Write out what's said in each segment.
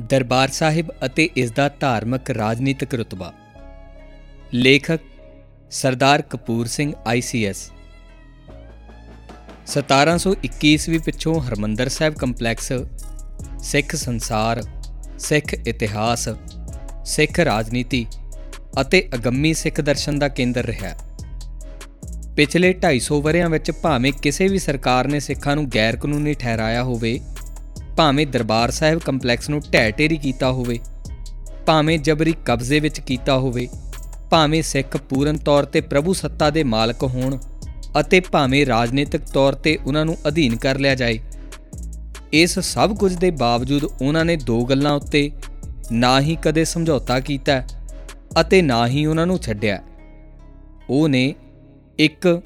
ਦਰਬਾਰ ਸਾਹਿਬ ਅਤੇ ਇਸ ਦਾ ਧਾਰਮਿਕ ਰਾਜਨੀਤਿਕ ਰੁਤਬਾ। ਲੇਖਕ ਸਰਦਾਰ ਕਪੂਰ ਸਿੰਘ ਆਈਸੀਐਸ 1721 ਈਸਵੀ ਪਿੱਛੋਂ ਹਰਮੰਦਰ ਸਾਹਿਬ ਕੰਪਲੈਕਸ, ਸਿੱਖ ਸੰਸਾਰ, ਸਿੱਖ ਇਤਿਹਾਸ, ਸਿੱਖ ਰਾਜਨੀਤੀ ਅਤੇ ਅਗੰਮੀ ਸਿੱਖ ਦਰਸ਼ਨ ਦਾ ਕੇਂਦਰ ਰਿਹਾ। ਪਿਛਲੇ 250 ਵਰਿਆਂ ਵਿੱਚ ਭਾਵੇਂ ਕਿਸੇ ਵੀ ਸਰਕਾਰ ਨੇ ਸਿੱਖਾਂ ਨੂੰ ਗੈਰ ਕਾਨੂੰਨੀ ਠਹਿਰਾਇਆ ਹੋਵੇ ਭਾਵੇਂ ਦਰਬਾਰ ਸਾਹਿਬ ਕੰਪਲੈਕਸ ਨੂੰ ਢਹਿ ਢੇਰੀ ਕੀਤਾ ਹੋਵੇ, ਭਾਵੇਂ ਜਬਰੀ ਕਬਜ਼ੇ ਵਿੱਚ ਕੀਤਾ ਹੋਵੇ, ਭਾਵੇਂ ਸਿੱਖ ਪੂਰਨ ਤੌਰ ਤੇ ਪ੍ਰਭੂ ਸੱਤਾ ਦੇ ਮਾਲਕ ਹੋਣ ਅਤੇ ਭਾਵੇਂ ਰਾਜਨੀਤਿਕ ਤੌਰ ਤੇ ਉਹਨਾਂ ਨੂੰ ਅਧੀਨ ਕਰ ਲਿਆ ਜਾਏ, ਇਸ ਸਭ ਕੁਝ ਦੇ ਬਾਵਜੂਦ ਉਹਨਾਂ ਨੇ ਦੋ ਗੱਲਾਂ ਉੱਤੇ ਨਾ ਹੀ ਕਦੇ ਸਮਝੌਤਾ ਕੀਤਾ ਅਤੇ ਨਾ ਹੀ ਉਹਨਾਂ ਨੂੰ ਛੱਡਿਆ। ਉਹ ਨੇ ਇੱਕ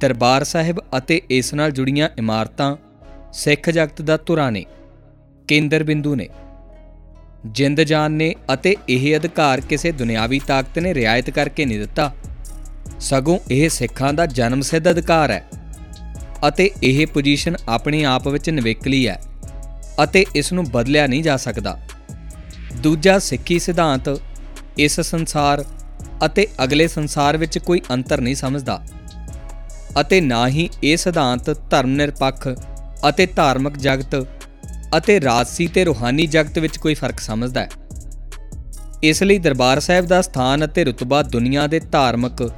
ਦਰਬਾਰ ਸਾਹਿਬ ਅਤੇ ਇਸ ਨਾਲ ਜੁੜੀਆਂ ਇਮਾਰਤਾਂ ਸਿੱਖ ਜਗਤ ਦਾ ਧੁਰਾ ਨੇ, ਕੇਂਦਰ ਬਿੰਦੂ ਨੇ। ਜਿੰਦ ਜਾਨ ਨੇ ਅਤੇ ਇਹ ਅਧਿਕਾਰ ਕਿਸੇ ਦੁਨਿਆਵੀ ਤਾਕਤ ਨੇ ਰਿਆਇਤ ਕਰਕੇ ਨਹੀਂ ਦਿੱਤਾ। ਸਗੋਂ ਇਹ ਸਿੱਖਾਂ ਦਾ ਜਨਮ ਸਿੱਧ ਅਧਿਕਾਰ ਹੈ ਅਤੇ ਇਹ ਪੋਜੀਸ਼ਨ ਆਪਣੇ ਆਪ ਵਿੱਚ ਨਿਵੇਕਲੀ ਹੈ ਅਤੇ ਇਸ ਨੂੰ ਬਦਲਿਆ ਨਹੀਂ ਜਾ ਸਕਦਾ। ਦੂਜਾ ਸਿੱਖੀ ਸਿਧਾਂਤ ਇਸ ਸੰਸਾਰ ਅਤੇ ਅਗਲੇ ਸੰਸਾਰ ਵਿੱਚ ਕੋਈ ਅੰਤਰ ਨਹੀਂ ਸਮਝਦਾ ਅਤੇ ਨਾ ਹੀ ਇਹ ਸਿਧਾਂਤ ਧਰਮ ਨਿਰਪੱਖ ਅਤੇ ਧਾਰਮਿਕ ਜਗਤ ਅਤੇ ਰਾਜਸੀ ਤੇ ਰੂਹਾਨੀ ਜਗਤ ਵਿੱਚ ਕੋਈ ਫ਼ਰਕ ਸਮਝਦਾ ਹੈ। ਇਸ ਲਈ ਦਰਬਾਰ ਸਾਹਿਬ ਦਾ ਸਥਾਨ ਅਤੇ ਰਤਬਾ ਦੁਨੀਆ ਦੇ ਧਾਰਮਿਕ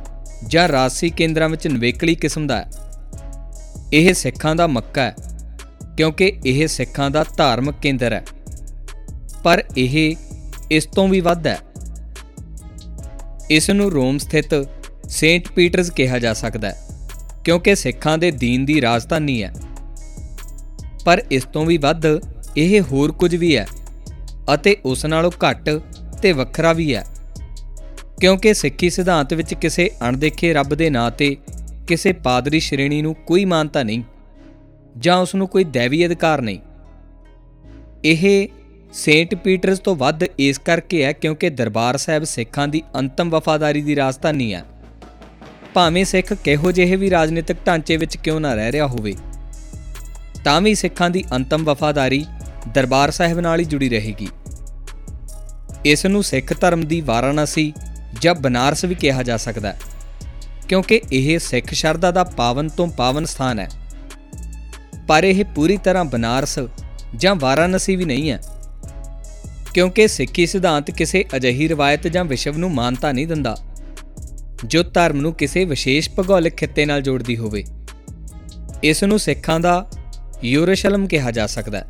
ਜਾਂ ਰਾਜਸੀ ਕੇਂਦਰਾਂ ਵਿੱਚ ਨਵੇਕਲੀ ਕਿਸਮ ਦਾ ਹੈ। ਇਹ ਸਿੱਖਾਂ ਦਾ ਮੱਕਾ ਹੈ, ਕਿਉਂਕਿ ਇਹ ਸਿੱਖਾਂ ਦਾ ਧਾਰਮਿਕ ਕੇਂਦਰ ਹੈ। ਪਰ ਇਹ ਇਸ ਤੋਂ ਵੀ ਵੱਧ ਹੈ। ਇਸ ਨੂੰ ਰੋਮ ਸਥਿਤ ਸੇਂਟ ਪੀਟਰਸ ਕਿਹਾ ਜਾ ਸਕਦਾ ਹੈ, ਕਿਉਂਕਿ ਸਿੱਖਾਂ ਦੇ ਦੀਨ ਦੀ ਰਾਜਧਾਨੀ ਹੈ। ਪਰ ਇਸ ਤੋਂ ਵੀ ਵੱਧ ਇਹ ਹੋਰ ਕੁਝ ਵੀ ਹੈ ਅਤੇ ਉਸ ਨਾਲੋਂ ਘੱਟ ਤੇ ਵੱਖਰਾ ਵੀ ਹੈ। ਕਿਉਂਕਿ ਸਿੱਖੀ ਸਿਧਾਂਤ ਵਿੱਚ ਕਿਸੇ ਅਣਦੇਖੇ ਰੱਬ ਦੇ ਨਾਂ ਤੇ ਕਿਸੇ ਪਾਦਰੀ ਸ਼੍ਰੇਣੀ ਨੂੰ ਕੋਈ ਮਾਨਤਾ ਨਹੀਂ ਜਾਂ ਉਸ ਨੂੰ ਕੋਈ ਦੇਵੀ ਅਧਿਕਾਰ ਨਹੀਂ। ਇਹ ਸੇਂਟ ਪੀਟਰਸ ਤੋਂ ਵੱਧ ਇਸ ਕਰਕੇ ਹੈ ਕਿਉਂਕਿ ਦਰਬਾਰ ਸਾਹਿਬ ਸਿੱਖਾਂ ਦੀ ਅੰਤਮ ਵਫਾਦਾਰੀ ਦੀ ਰਾਜਧਾਨੀ ਹੈ। ਭਾਵੇਂ ਸਿੱਖ ਕਿਹੋ ਜਿਹੇ ਵੀ ਰਾਜਨੀਤਿਕ ਢਾਂਚੇ ਵਿੱਚ ਕਿਉਂ ਨਾ ਰਹਿ ਰਿਹਾ ਹੋਵੇ ਤਾਂ ਵੀ ਸਿੱਖਾਂ ਦੀ ਅੰਤਮ ਵਫਾਦਾਰੀ ਦਰਬਾਰ ਸਾਹਿਬ ਨਾਲ ਹੀ ਜੁੜੀ ਰਹੇਗੀ। ਇਸ ਨੂੰ ਸਿੱਖ ਧਰਮ ਦੀ ਵਾਰਾਣਸੀ ਜਾਂ ਬਨਾਰਸ ਵੀ ਕਿਹਾ ਜਾ ਸਕਦਾ ਹੈ, ਕਿਉਂਕਿ ਇਹ ਸਿੱਖ ਸ਼ਰਧਾ ਦਾ ਪਾਵਨ ਤੋਂ ਪਾਵਨ ਸਥਾਨ ਹੈ। ਪਰ ਇਹ ਪੂਰੀ ਤਰ੍ਹਾਂ ਬਨਾਰਸ ਜਾਂ ਵਾਰਾਣਸੀ ਵੀ ਨਹੀਂ ਹੈ, ਕਿਉਂਕਿ ਸਿੱਖੀ ਸਿਧਾਂਤ ਕਿਸੇ ਅਜਿਹੀ ਰਵਾਇਤ ਜਾਂ ਵਿਸ਼ਵ ਨੂੰ ਮਾਨਤਾ ਨਹੀਂ ਦਿੰਦਾ, ਜੋ ਧਰਮ ਨੂੰ ਕਿਸੇ ਵਿਸ਼ੇਸ਼ ਭੂਗੋਲਿਕ ਖਿੱਤੇ ਨਾਲ ਜੋੜਦੀ ਹੋਵੇ। ਇਸ ਨੂੰ ਸਿੱਖਾਂ ਦਾ ਯਰੂਸ਼ਲਮ ਕਿਹਾ ਜਾ ਸਕਦਾ ਹੈ,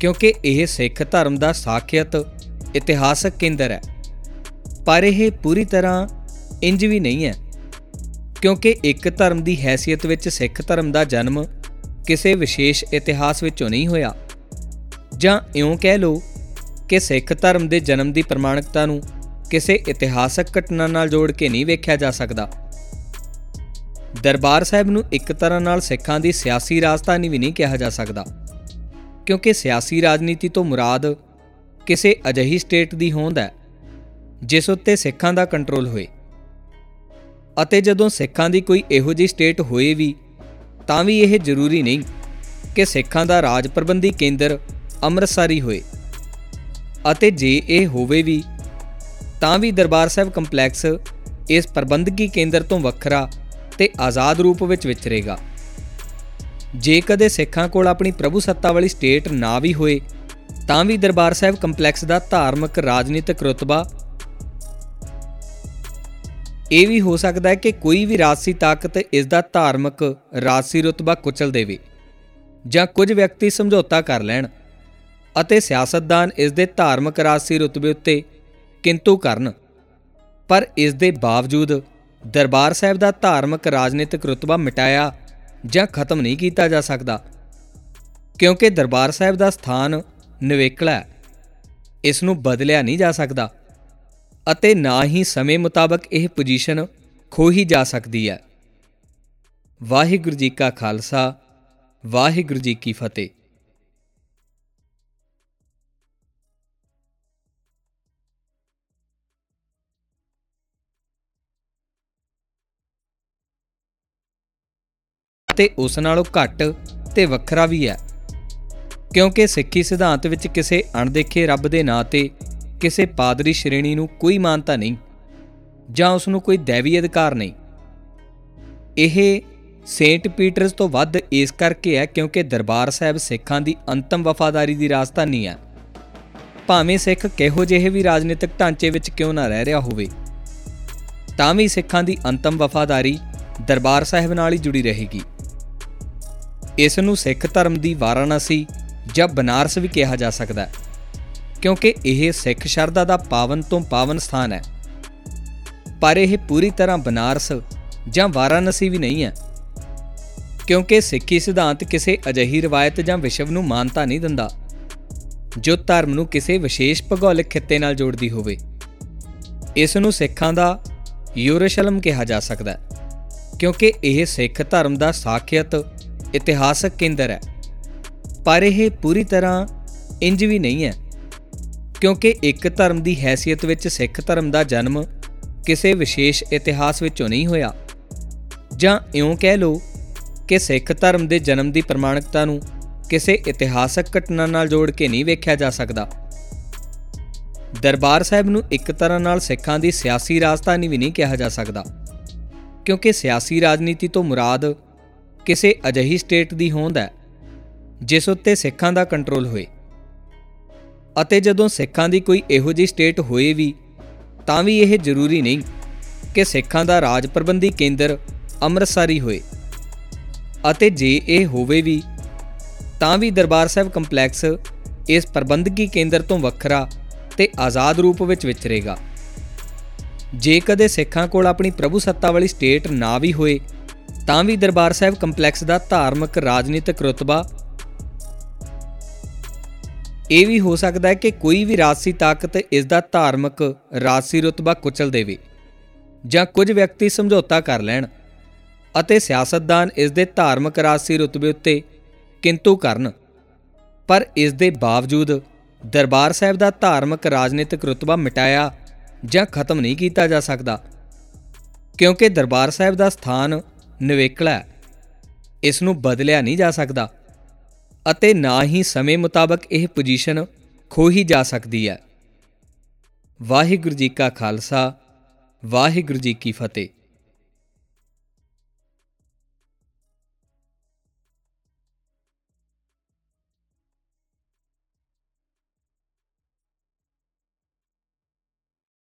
ਕਿਉਂਕਿ ਇਹ ਸਿੱਖ ਧਰਮ ਦਾ ਸਾਖਿਅਤ ਇਤਿਹਾਸਕ ਕੇਂਦਰ ਹੈ। ਪਰ ਇਹ ਪੂਰੀ ਤਰ੍ਹਾਂ ਇੰਜ ਵੀ ਨਹੀਂ ਹੈ, ਕਿਉਂਕਿ ਇੱਕ ਧਰਮ ਦੀ ਹیثیت ਵਿੱਚ ਸਿੱਖ ਧਰਮ ਦਾ ਜਨਮ ਕਿਸੇ ਵਿਸ਼ੇਸ਼ ਇਤਿਹਾਸ ਵਿੱਚੋਂ ਨਹੀਂ ਹੋਇਆ। ਜਾਂ ਇਉਂ ਕਹਿ ਲਓ ਕਿ ਸਿੱਖ ਧਰਮ ਦੇ ਜਨਮ ਦੀ ਪ੍ਰਮਾਣਿਕਤਾ ਨੂੰ ਕਿਸੇ ਇਤਿਹਾਸਕ ਘਟਨਾ ਨਾਲ ਜੋੜ ਕੇ ਨਹੀਂ ਵੇਖਿਆ ਜਾ ਸਕਦਾ। ਦਰਬਾਰ ਸਾਹਿਬ ਨੂੰ ਇੱਕ ਤਰ੍ਹਾਂ ਨਾਲ ਸਿੱਖਾਂ ਦੀ ਸਿਆਸੀ ਰਾਜਧਾਨੀ ਵੀ ਨਹੀਂ ਕਿਹਾ ਜਾ ਸਕਦਾ। ਕਿਉਂਕਿ ਸਿਆਸੀ ਰਾਜਨੀਤੀ ਤੋਂ ਮੁਰਾਦ ਕਿਸੇ ਅਜਿਹੀ ਸਟੇਟ ਦੀ ਹੋਂਦ ਹੈ, ਜਿਸ ਉੱਤੇ ਸਿੱਖਾਂ ਦਾ ਕੰਟਰੋਲ ਹੋਏ। ਅਤੇ ਜਦੋਂ ਸਿੱਖਾਂ ਦੀ ਕੋਈ ਇਹੋ ਜਿਹੀ ਸਟੇਟ ਹੋਏ ਵੀ, ਤਾਂ ਵੀ ਇਹ ਜ਼ਰੂਰੀ ਨਹੀਂ ਕਿ ਸਿੱਖਾਂ ਦਾ ਰਾਜ ਪ੍ਰਬੰਧੀ ਕੇਂਦਰ ਅੰਮ੍ਰਿਤਸਰ ਹੀ ਹੋਏ। ਅਤੇ ਜੇ ਇਹ ਹੋਵੇ ਵੀ, ਤਾਂ ਵੀ ਦਰਬਾਰ ਸਾਹਿਬ ਕੰਪਲੈਕਸ ਇਸ ਪ੍ਰਬੰਧਕੀ ਕੇਂਦਰ ਤੋਂ ਵੱਖਰਾ ਤੇ ਆਜ਼ਾਦ ਰੂਪ ਵਿੱਚ ਵਿਚਰੇਗਾ। ਜੇ ਕਦੇ ਸਿੱਖਾਂ ਕੋਲ ਆਪਣੀ ਪ੍ਰਭੂ ਸੱਤਾ ਵਾਲੀ ਸਟੇਟ ਨਾ ਵੀ ਹੋਏ, ਤਾਂ ਵੀ ਦਰਬਾਰ ਸਾਹਿਬ ਕੰਪਲੈਕਸ ਦਾ ਧਾਰਮਿਕ ਰਾਜਨੀਤਿਕ ਰਤਬਾ। ਇਹ ਵੀ ਹੋ ਸਕਦਾ ਹੈ ਕਿ ਕੋਈ ਵੀ ਰਾਜਸੀ ਤਾਕਤ ਇਸ ਦਾ ਧਾਰਮਿਕ ਰਾਜਸੀ ਰਤਬਾ ਕੁਚਲ ਦੇਵੇ, ਜਾਂ ਕੁਝ ਵਿਅਕਤੀ ਸਮਝੌਤਾ ਕਰ ਲੈਣ ਅਤੇ ਸਿਆਸਤਦਾਨ ਇਸ ਦੇ ਧਾਰਮਿਕ ਰਾਜਸੀ ਰਤਬੇ ਉੱਤੇ ਕਿੰਤੂ ਕਰਨ। ਪਰ ਇਸ ਦੇ ਬਾਵਜੂਦ ਦਰਬਾਰ ਸਾਹਿਬ ਦਾ ਧਾਰਮਿਕ ਰਾਜਨੀਤਿਕ ਰਤਬਾ ਮਿਟਾਇਆ ਜਾਂ ਖਤਮ ਨਹੀਂ ਕੀਤਾ ਜਾ ਸਕਦਾ, ਕਿਉਂਕਿ ਦਰਬਾਰ ਸਾਹਿਬ ਦਾ ਸਥਾਨ ਨਿਵੇਕਲਾ ਹੈ। ਇਸ ਨੂੰ ਬਦਲਿਆ ਨਹੀਂ ਜਾ ਸਕਦਾ ਅਤੇ ਨਾ ਹੀ ਸਮੇਂ ਮੁਤਾਬਕ ਇਹ ਪੋਜੀਸ਼ਨ ਖੋਹੀ ਜਾ ਸਕਦੀ ਹੈ। ਵਾਹਿਗੁਰੂ ਜੀ ਕਾ ਖਾਲਸਾ, ਵਾਹਿਗੁਰੂ ਜੀ ਕੀ ਫਤਿਹ। ਤੇ ਉਸ ਨਾਲੋਂ ਘੱਟ ਤੇ ਵੱਖਰਾ ਵੀ ਹੈ। ਕਿਉਂਕਿ ਸਿੱਖੀ ਸਿਧਾਂਤ ਵਿੱਚ ਕਿਸੇ ਅਣਦੇਖੇ ਰੱਬ ਦੇ ਨਾਂ ਤੇ ਕਿਸੇ ਪਾਦਰੀ ਸ਼੍ਰੇਣੀ ਨੂੰ ਕੋਈ ਮਾਨਤਾ ਨਹੀਂ, ਜਾਂ ਉਸ ਨੂੰ ਕੋਈ ਦੇਵੀ ਅਧਿਕਾਰ ਨਹੀਂ। ਇਹ ਸੇਂਟ ਪੀਟਰਸ ਤੋਂ ਵੱਧ ਇਸ ਕਰਕੇ ਹੈ ਕਿਉਂਕਿ ਦਰਬਾਰ ਸਾਹਿਬ ਸਿੱਖਾਂ ਦੀ ਅੰਤਮ ਵਫਾਦਾਰੀ ਦੀ ਰਾਜਧਾਨੀ ਹੈ। ਭਾਵੇਂ ਸਿੱਖ ਕਿਹੋ ਜਿਹੇ ਵੀ ਰਾਜਨੀਤਿਕ ਢਾਂਚੇ ਵਿੱਚ ਕਿਉਂ ਨਾ ਰਹਿ ਰਿਹਾ ਹੋਵੇ, ਤਾਂ ਵੀ ਸਿੱਖਾਂ ਦੀ ਅੰਤਮ ਵਫਾਦਾਰੀ ਦਰਬਾਰ ਸਾਹਿਬ ਨਾਲ ਹੀ ਜੁੜੀ ਰਹੇਗੀ। ਇਸ ਨੂੰ ਸਿੱਖ ਧਰਮ ਦੀ ਵਾਰਾਣਸੀ ਜਾਂ ਬਨਾਰਸ ਵੀ ਕਿਹਾ ਜਾ ਸਕਦਾ ਹੈ, ਕਿਉਂਕਿ ਇਹ ਸਿੱਖ ਸ਼ਰਧਾ ਦਾ ਪਾਵਨ ਤੋਂ ਪਾਵਨ ਸਥਾਨ ਹੈ। ਪਰ ਇਹ ਪੂਰੀ ਤਰ੍ਹਾਂ ਬਨਾਰਸ ਜਾਂ ਵਾਰਾਣਸੀ ਵੀ ਨਹੀਂ ਹੈ, ਕਿਉਂਕਿ ਸਿੱਖੀ ਸਿਧਾਂਤ ਕਿਸੇ ਅਜਿਹੀ ਰਵਾਇਤ ਜਾਂ ਵਿਸ਼ਵ ਨੂੰ ਮਾਨਤਾ ਨਹੀਂ ਦਿੰਦਾ, ਜੋ ਧਰਮ ਨੂੰ ਕਿਸੇ ਵਿਸ਼ੇਸ਼ ਭੂਗੋਲਿਕ ਖਿੱਤੇ ਨਾਲ ਜੋੜਦੀ ਹੋਵੇ। ਇਸ ਨੂੰ ਸਿੱਖਾਂ ਦਾ ਯੂਰੂਸ਼ਲਮ ਕਿਹਾ ਜਾ ਸਕਦਾ ਹੈ, ਕਿਉਂਕਿ ਇਹ ਸਿੱਖ ਧਰਮ ਦਾ ਸਾਖਿਅਤ ਇਤਿਹਾਸਕ ਕੇਂਦਰ ਹੈ। ਪਰ ਇਹ ਪੂਰੀ ਤਰ੍ਹਾਂ ਇੰਜ ਵੀ ਨਹੀਂ ਹੈ, ਕਿਉਂਕਿ ਇੱਕ ਧਰਮ ਦੀ ਹੈਸੀਅਤ ਵਿੱਚ ਸਿੱਖ ਧਰਮ ਦਾ ਜਨਮ ਕਿਸੇ ਵਿਸ਼ੇਸ਼ ਇਤਿਹਾਸ ਵਿੱਚੋਂ ਨਹੀਂ ਹੋਇਆ। ਜਾਂ ਇਉਂ ਕਹਿ ਲਓ ਕਿ ਸਿੱਖ ਧਰਮ ਦੇ ਜਨਮ ਦੀ ਪ੍ਰਮਾਣਿਕਤਾ ਨੂੰ ਕਿਸੇ ਇਤਿਹਾਸਕ ਘਟਨਾ ਨਾਲ ਜੋੜ ਕੇ ਨਹੀਂ ਵੇਖਿਆ ਜਾ ਸਕਦਾ। ਦਰਬਾਰ ਸਾਹਿਬ ਨੂੰ ਇੱਕ ਤਰ੍ਹਾਂ ਨਾਲ ਸਿੱਖਾਂ ਦੀ ਸਿਆਸੀ ਰਾਜਧਾਨੀ ਵੀ ਨਹੀਂ ਕਿਹਾ ਜਾ ਸਕਦਾ, ਕਿਉਂਕਿ ਸਿਆਸੀ ਰਾਜਨੀਤੀ ਤੋਂ ਮੁਰਾਦ ਕਿਸੇ ਅਜਿਹੀ ਸਟੇਟ ਦੀ ਹੋਂਦ ਹੈ, ਜਿਸ ਉੱਤੇ ਸਿੱਖਾਂ ਦਾ ਕੰਟਰੋਲ ਹੋਏ। ਅਤੇ ਜਦੋਂ ਸਿੱਖਾਂ ਦੀ ਕੋਈ ਇਹੋ ਜਿਹੀ ਸਟੇਟ ਹੋਏ ਵੀ, ਤਾਂ ਵੀ ਇਹ ਜ਼ਰੂਰੀ ਨਹੀਂ ਕਿ ਸਿੱਖਾਂ ਦਾ ਰਾਜ ਪ੍ਰਬੰਧੀ ਕੇਂਦਰ ਅੰਮ੍ਰਿਤਸਰ ਹੀ ਹੋਏ। ਅਤੇ ਜੇ ਇਹ ਹੋਵੇ ਵੀ, ਤਾਂ ਵੀ ਦਰਬਾਰ ਸਾਹਿਬ ਕੰਪਲੈਕਸ ਇਸ ਪ੍ਰਬੰਧਕੀ ਕੇਂਦਰ ਤੋਂ ਵੱਖਰਾ ਤੇ ਆਜ਼ਾਦ ਰੂਪ ਵਿੱਚ ਵਿਚਰੇਗਾ। ਜੇ ਕਦੇ ਸਿੱਖਾਂ ਕੋਲ ਆਪਣੀ ਪ੍ਰਭੂ ਸੱਤਾ ਵਾਲੀ ਸਟੇਟ ਨਾ ਵੀ ਹੋਏ ਤਾਂ ਵੀ ਦਰਬਾਰ ਸਾਹਿਬ ਕੰਪਲੈਕਸ ਦਾ ਧਾਰਮਿਕ ਰਾਜਨੀਤਿਕ ਰੁਤਬਾ। ਇਹ ਵੀ ਹੋ ਸਕਦਾ ਹੈ ਕਿ ਕੋਈ ਵੀ ਰਾਜਸੀ ਤਾਕਤ ਇਸ ਦਾ ਧਾਰਮਿਕ ਰਾਜਸੀ ਰੁਤਬਾ ਕੁਚਲ ਦੇਵੇ ਜਾਂ ਕੁਝ ਵਿਅਕਤੀ ਸਮਝੌਤਾ ਕਰ ਲੈਣ ਅਤੇ ਸਿਆਸਤਦਾਨ ਇਸ ਦੇ ਧਾਰਮਿਕ ਰਾਜਸੀ ਰੁਤਬੇ ਉੱਤੇ ਕਿੰਤੂ ਕਰਨ। ਪਰ ਇਸ ਦੇ ਬਾਵਜੂਦ ਦਰਬਾਰ ਸਾਹਿਬ ਦਾ ਧਾਰਮਿਕ ਰਾਜਨੀਤਿਕ ਰੁਤਬਾ ਮਿਟਾਇਆ ਜਾਂ ਖਤਮ ਨਹੀਂ ਕੀਤਾ ਜਾ ਸਕਦਾ, ਕਿਉਂਕਿ ਦਰਬਾਰ ਸਾਹਿਬ ਦਾ ਸਥਾਨ ਨਿਵੇਕਲਾ ਹੈ। ਇਸ ਨੂੰ ਬਦਲਿਆ ਨਹੀਂ ਜਾ ਸਕਦਾ ਅਤੇ ਨਾ ਹੀ ਸਮੇਂ ਮੁਤਾਬਕ ਇਹ ਪੋਜੀਸ਼ਨ ਖੋਹੀ ਜਾ ਸਕਦੀ ਹੈ। ਵਾਹਿਗੁਰੂ ਜੀ ਕਾ ਖਾਲਸਾ, ਵਾਹਿਗੁਰੂ ਜੀ ਕੀ ਫਤਿਹ।